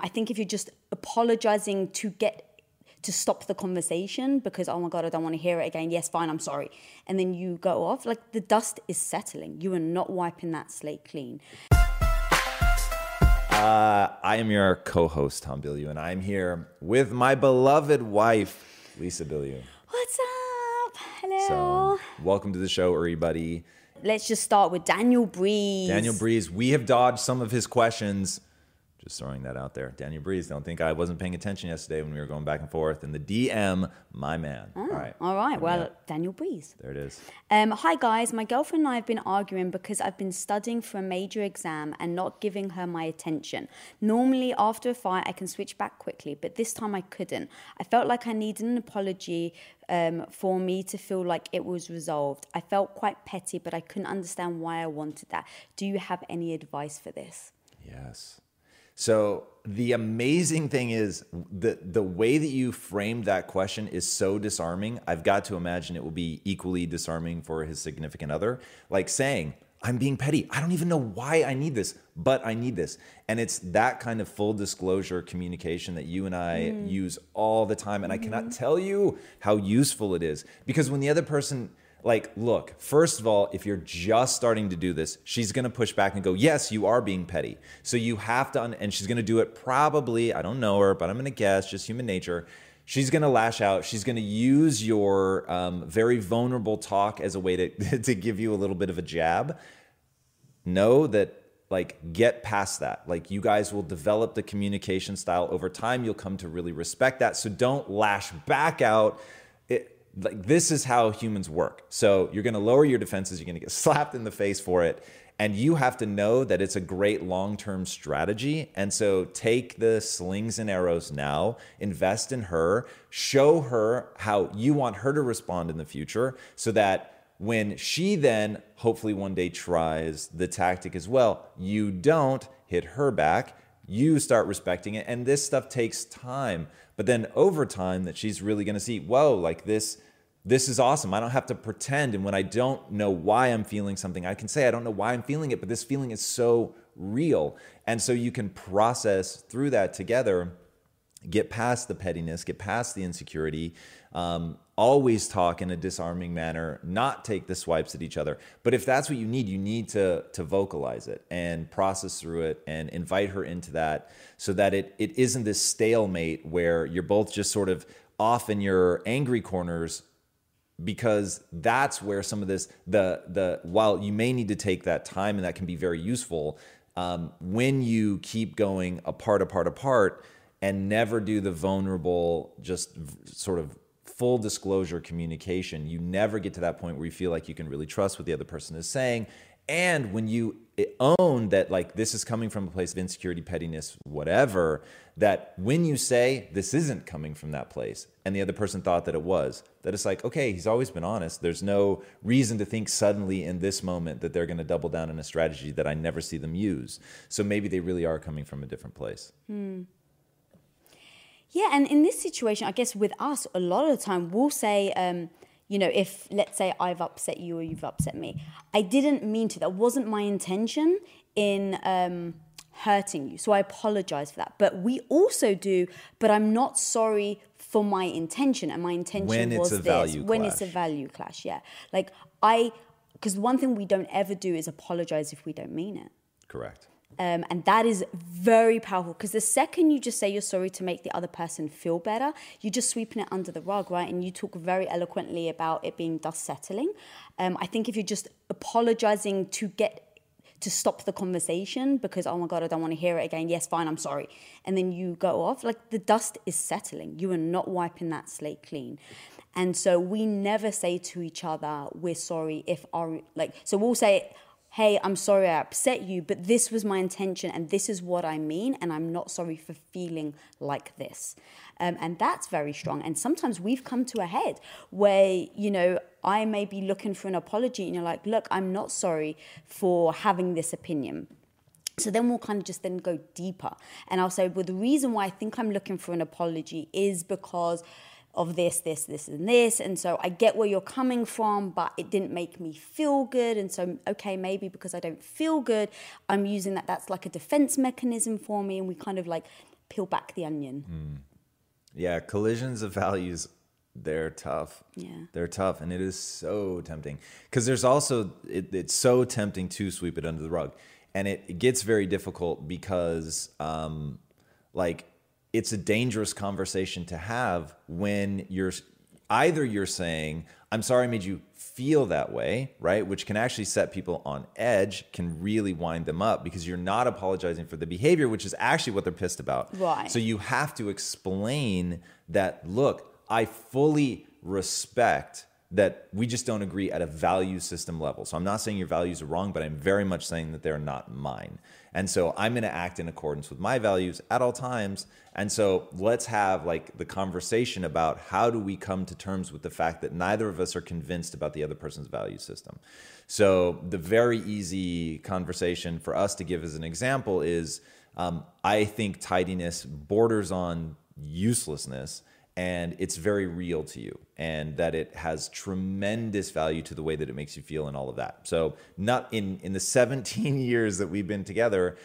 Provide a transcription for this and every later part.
I think if you're just apologizing to get to stop the conversation because oh my god I don't want to hear it again. Yes fine I'm sorry. And then you go off like the dust is settling. You are not wiping that slate clean. Uh, I am your co-host Tom Bilyeu and I'm here with my beloved wife Lisa Bilyeu. What's up? Hello. So welcome to the show everybody. Let's just start with Daniel Breeze. Daniel Breeze we have dodged some of his questions just throwing that out there. Daniel Breeze, don't think I wasn't paying attention yesterday when we were going back and forth. And the DM, my man. Oh, all right. All right. Well, Daniel Breeze. There it is. Um, hi, guys. My girlfriend and I have been arguing because I've been studying for a major exam and not giving her my attention. Normally, after a fight, I can switch back quickly, but this time I couldn't. I felt like I needed an apology um, for me to feel like it was resolved. I felt quite petty, but I couldn't understand why I wanted that. Do you have any advice for this? Yes. So the amazing thing is the the way that you framed that question is so disarming. I've got to imagine it will be equally disarming for his significant other. Like saying, I'm being petty. I don't even know why I need this, but I need this. And it's that kind of full disclosure communication that you and I mm. use all the time. And mm-hmm. I cannot mm-hmm. tell you how useful it is because when the other person like, look, first of all, if you're just starting to do this, she's going to push back and go, yes, you are being petty. So you have to, un- and she's going to do it probably, I don't know her, but I'm going to guess, just human nature. She's going to lash out. She's going to use your um, very vulnerable talk as a way to, to give you a little bit of a jab. Know that like get past that like you guys will develop the communication style over time you'll come to really respect that so don't lash back out like this is how humans work. So you're going to lower your defenses, you're going to get slapped in the face for it, and you have to know that it's a great long-term strategy. And so take the slings and arrows now, invest in her, show her how you want her to respond in the future so that when she then hopefully one day tries the tactic as well, you don't hit her back. You start respecting it. And this stuff takes time. But then over time, that she's really going to see, whoa, like this, this is awesome. I don't have to pretend. And when I don't know why I'm feeling something, I can say, I don't know why I'm feeling it, but this feeling is so real. And so you can process through that together, get past the pettiness, get past the insecurity, um, always talk in a disarming manner, not take the swipes at each other. But if that's what you need, you need to, to vocalize it and process through it and invite her into that so that it, it isn't this stalemate where you're both just sort of off in your angry corners because that's where some of this the the while you may need to take that time and that can be very useful um, when you keep going apart apart apart and never do the vulnerable just sort of full disclosure communication. You never get to that point where you feel like you can really trust what the other person is saying. And when you own that like this is coming from a place of insecurity pettiness whatever that when you say this isn't coming from that place and the other person thought that it was that it's like okay he's always been honest. There's no reason to think suddenly in this moment that they're going to double down on a strategy that i never see them use. So maybe they really are coming from a different place. Hmm. Yeah and in this situation i guess with us a lot of the time we'll say um, you know, if let's say I've upset you or you've upset me, I didn't mean to. That wasn't my intention in um, hurting you. So I apologize for that. But we also do, but I'm not sorry for my intention. And my intention when was this. when it's a value clash. Yeah. Like I, because one thing we don't ever do is apologize if we don't mean it. Correct. Um, and that is very powerful because the second you just say you're sorry to make the other person feel better, you're just sweeping it under the rug, right? And you talk very eloquently about it being dust settling. Um, I think if you're just apologizing to get to stop the conversation because oh my god I don't want to hear it again yes fine I'm sorry and then you go off like the dust is settling you are not wiping that slate clean and so we never say to each other we're sorry if our like so we'll say hey, I'm sorry I upset you, but this was my intention and this is what I mean, and I'm not sorry for feeling like this. Um, and that's very strong. And sometimes we've come to a head where, you know, I may be looking for an apology and you're like, look, I'm not sorry for having this opinion. So then we'll kind of just then go deeper. And I'll say, well, the reason why I think I'm looking for an apology is because of this, this, this, and this. And so I get where you're coming from, but it didn't make me feel good. And so, okay, maybe because I don't feel good, I'm using that. That's like a defense mechanism for me. And we kind of like peel back the onion. Mm. Yeah, collisions of values, they're tough. Yeah. They're tough. And it is so tempting. Because there's also, it, it's so tempting to sweep it under the rug. And it, it gets very difficult because, um, like, it's a dangerous conversation to have when you're either you're saying, I'm sorry I made you feel that way, right? Which can actually set people on edge, can really wind them up because you're not apologizing for the behavior, which is actually what they're pissed about. Right. So you have to explain that, look, I fully respect that we just don't agree at a value system level. So I'm not saying your values are wrong, but I'm very much saying that they're not mine. And so I'm going to act in accordance with my values at all times. And so let's have like the conversation about how do we come to terms with the fact that neither of us are convinced about the other person's value system. So the very easy conversation for us to give as an example is um, I think tidiness borders on uselessness and it's very real to you and that it has tremendous value to the way that it makes you feel and all of that. So not in in the 17 years that we've been together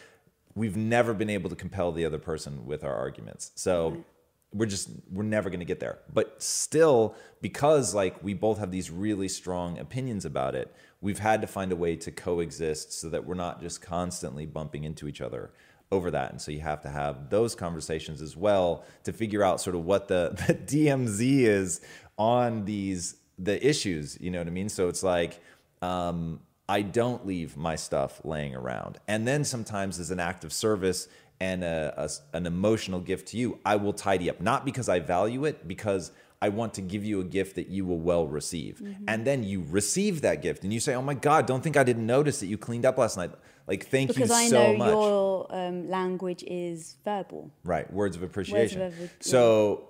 we've never been able to compel the other person with our arguments. So right. we're just we're never going to get there. But still because like we both have these really strong opinions about it we've had to find a way to coexist so that we're not just constantly bumping into each other over that. And so you have to have those conversations as well to figure out sort of what the, the DMZ is on these the issues. You know what I mean? So it's like um, I don't leave my stuff laying around. And then sometimes as an act of service and a, a, an emotional gift to you, I will tidy up. Not because I value it, because I want to give you a gift that you will well receive. Mm-hmm. And then you receive that gift and you say, Oh my God, don't think I didn't notice that you cleaned up last night. Like, thank because you I so much. Because I know your um, language is verbal. Right, words of appreciation. Words of, so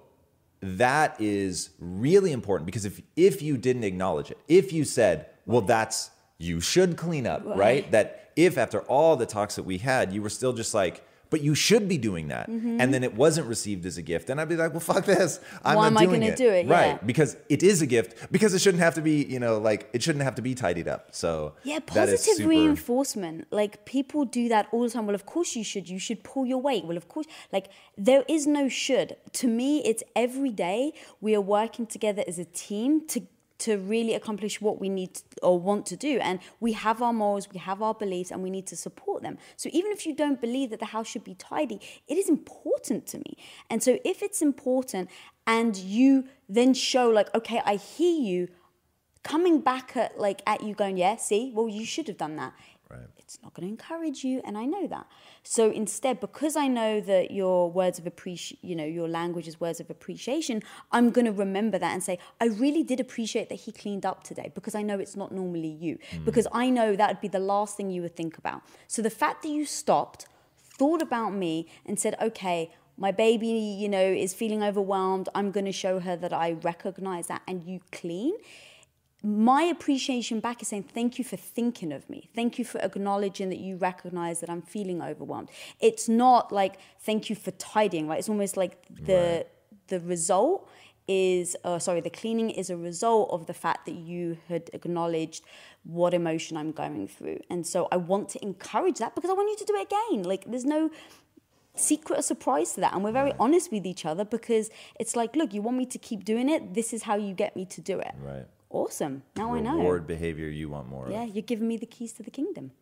that is really important because if if you didn't acknowledge it, if you said, "Well, that's you should clean up," right? right? That if after all the talks that we had, you were still just like, but you should be doing that. Mm-hmm. And then it wasn't received as a gift. And I'd be like, well, fuck this. I'm Why not am I going to do it? Right. Yeah. Because it is a gift, because it shouldn't have to be, you know, like it shouldn't have to be tidied up. So yeah, positive super... reinforcement. Like people do that all the time. Well, of course you should. You should pull your weight. Well, of course, like there is no should. To me, it's every day we are working together as a team to to really accomplish what we need to, or want to do. And we have our morals, we have our beliefs, and we need to support them. So even if you don't believe that the house should be tidy, it is important to me. And so if it's important and you then show like, okay, I hear you, coming back at like at you going, yeah, see, well, you should have done that. Right. It's not going to encourage you, and I know that. So instead, because I know that your words of appreciation, you know, your language is words of appreciation, I'm going to remember that and say, I really did appreciate that he cleaned up today because I know it's not normally you. Mm. Because I know that would be the last thing you would think about. So the fact that you stopped, thought about me, and said, okay, my baby, you know, is feeling overwhelmed. I'm going to show her that I recognize that and you clean my appreciation back is saying thank you for thinking of me. Thank you for acknowledging that you recognize that i'm feeling overwhelmed. It's not like thank you for tidying right? It's almost like the right. the result is uh, sorry the cleaning is a result of the fact that you had acknowledged what emotion i'm going through. And so i want to encourage that because i want you to do it again. Like there's no secret or surprise to that. And we're very right. honest with each other because it's like look you want me to keep doing it? This is how you get me to do it. Right Awesome. Now Reward I know. Reward behavior you want more Yeah, of. you're giving me the keys to the kingdom.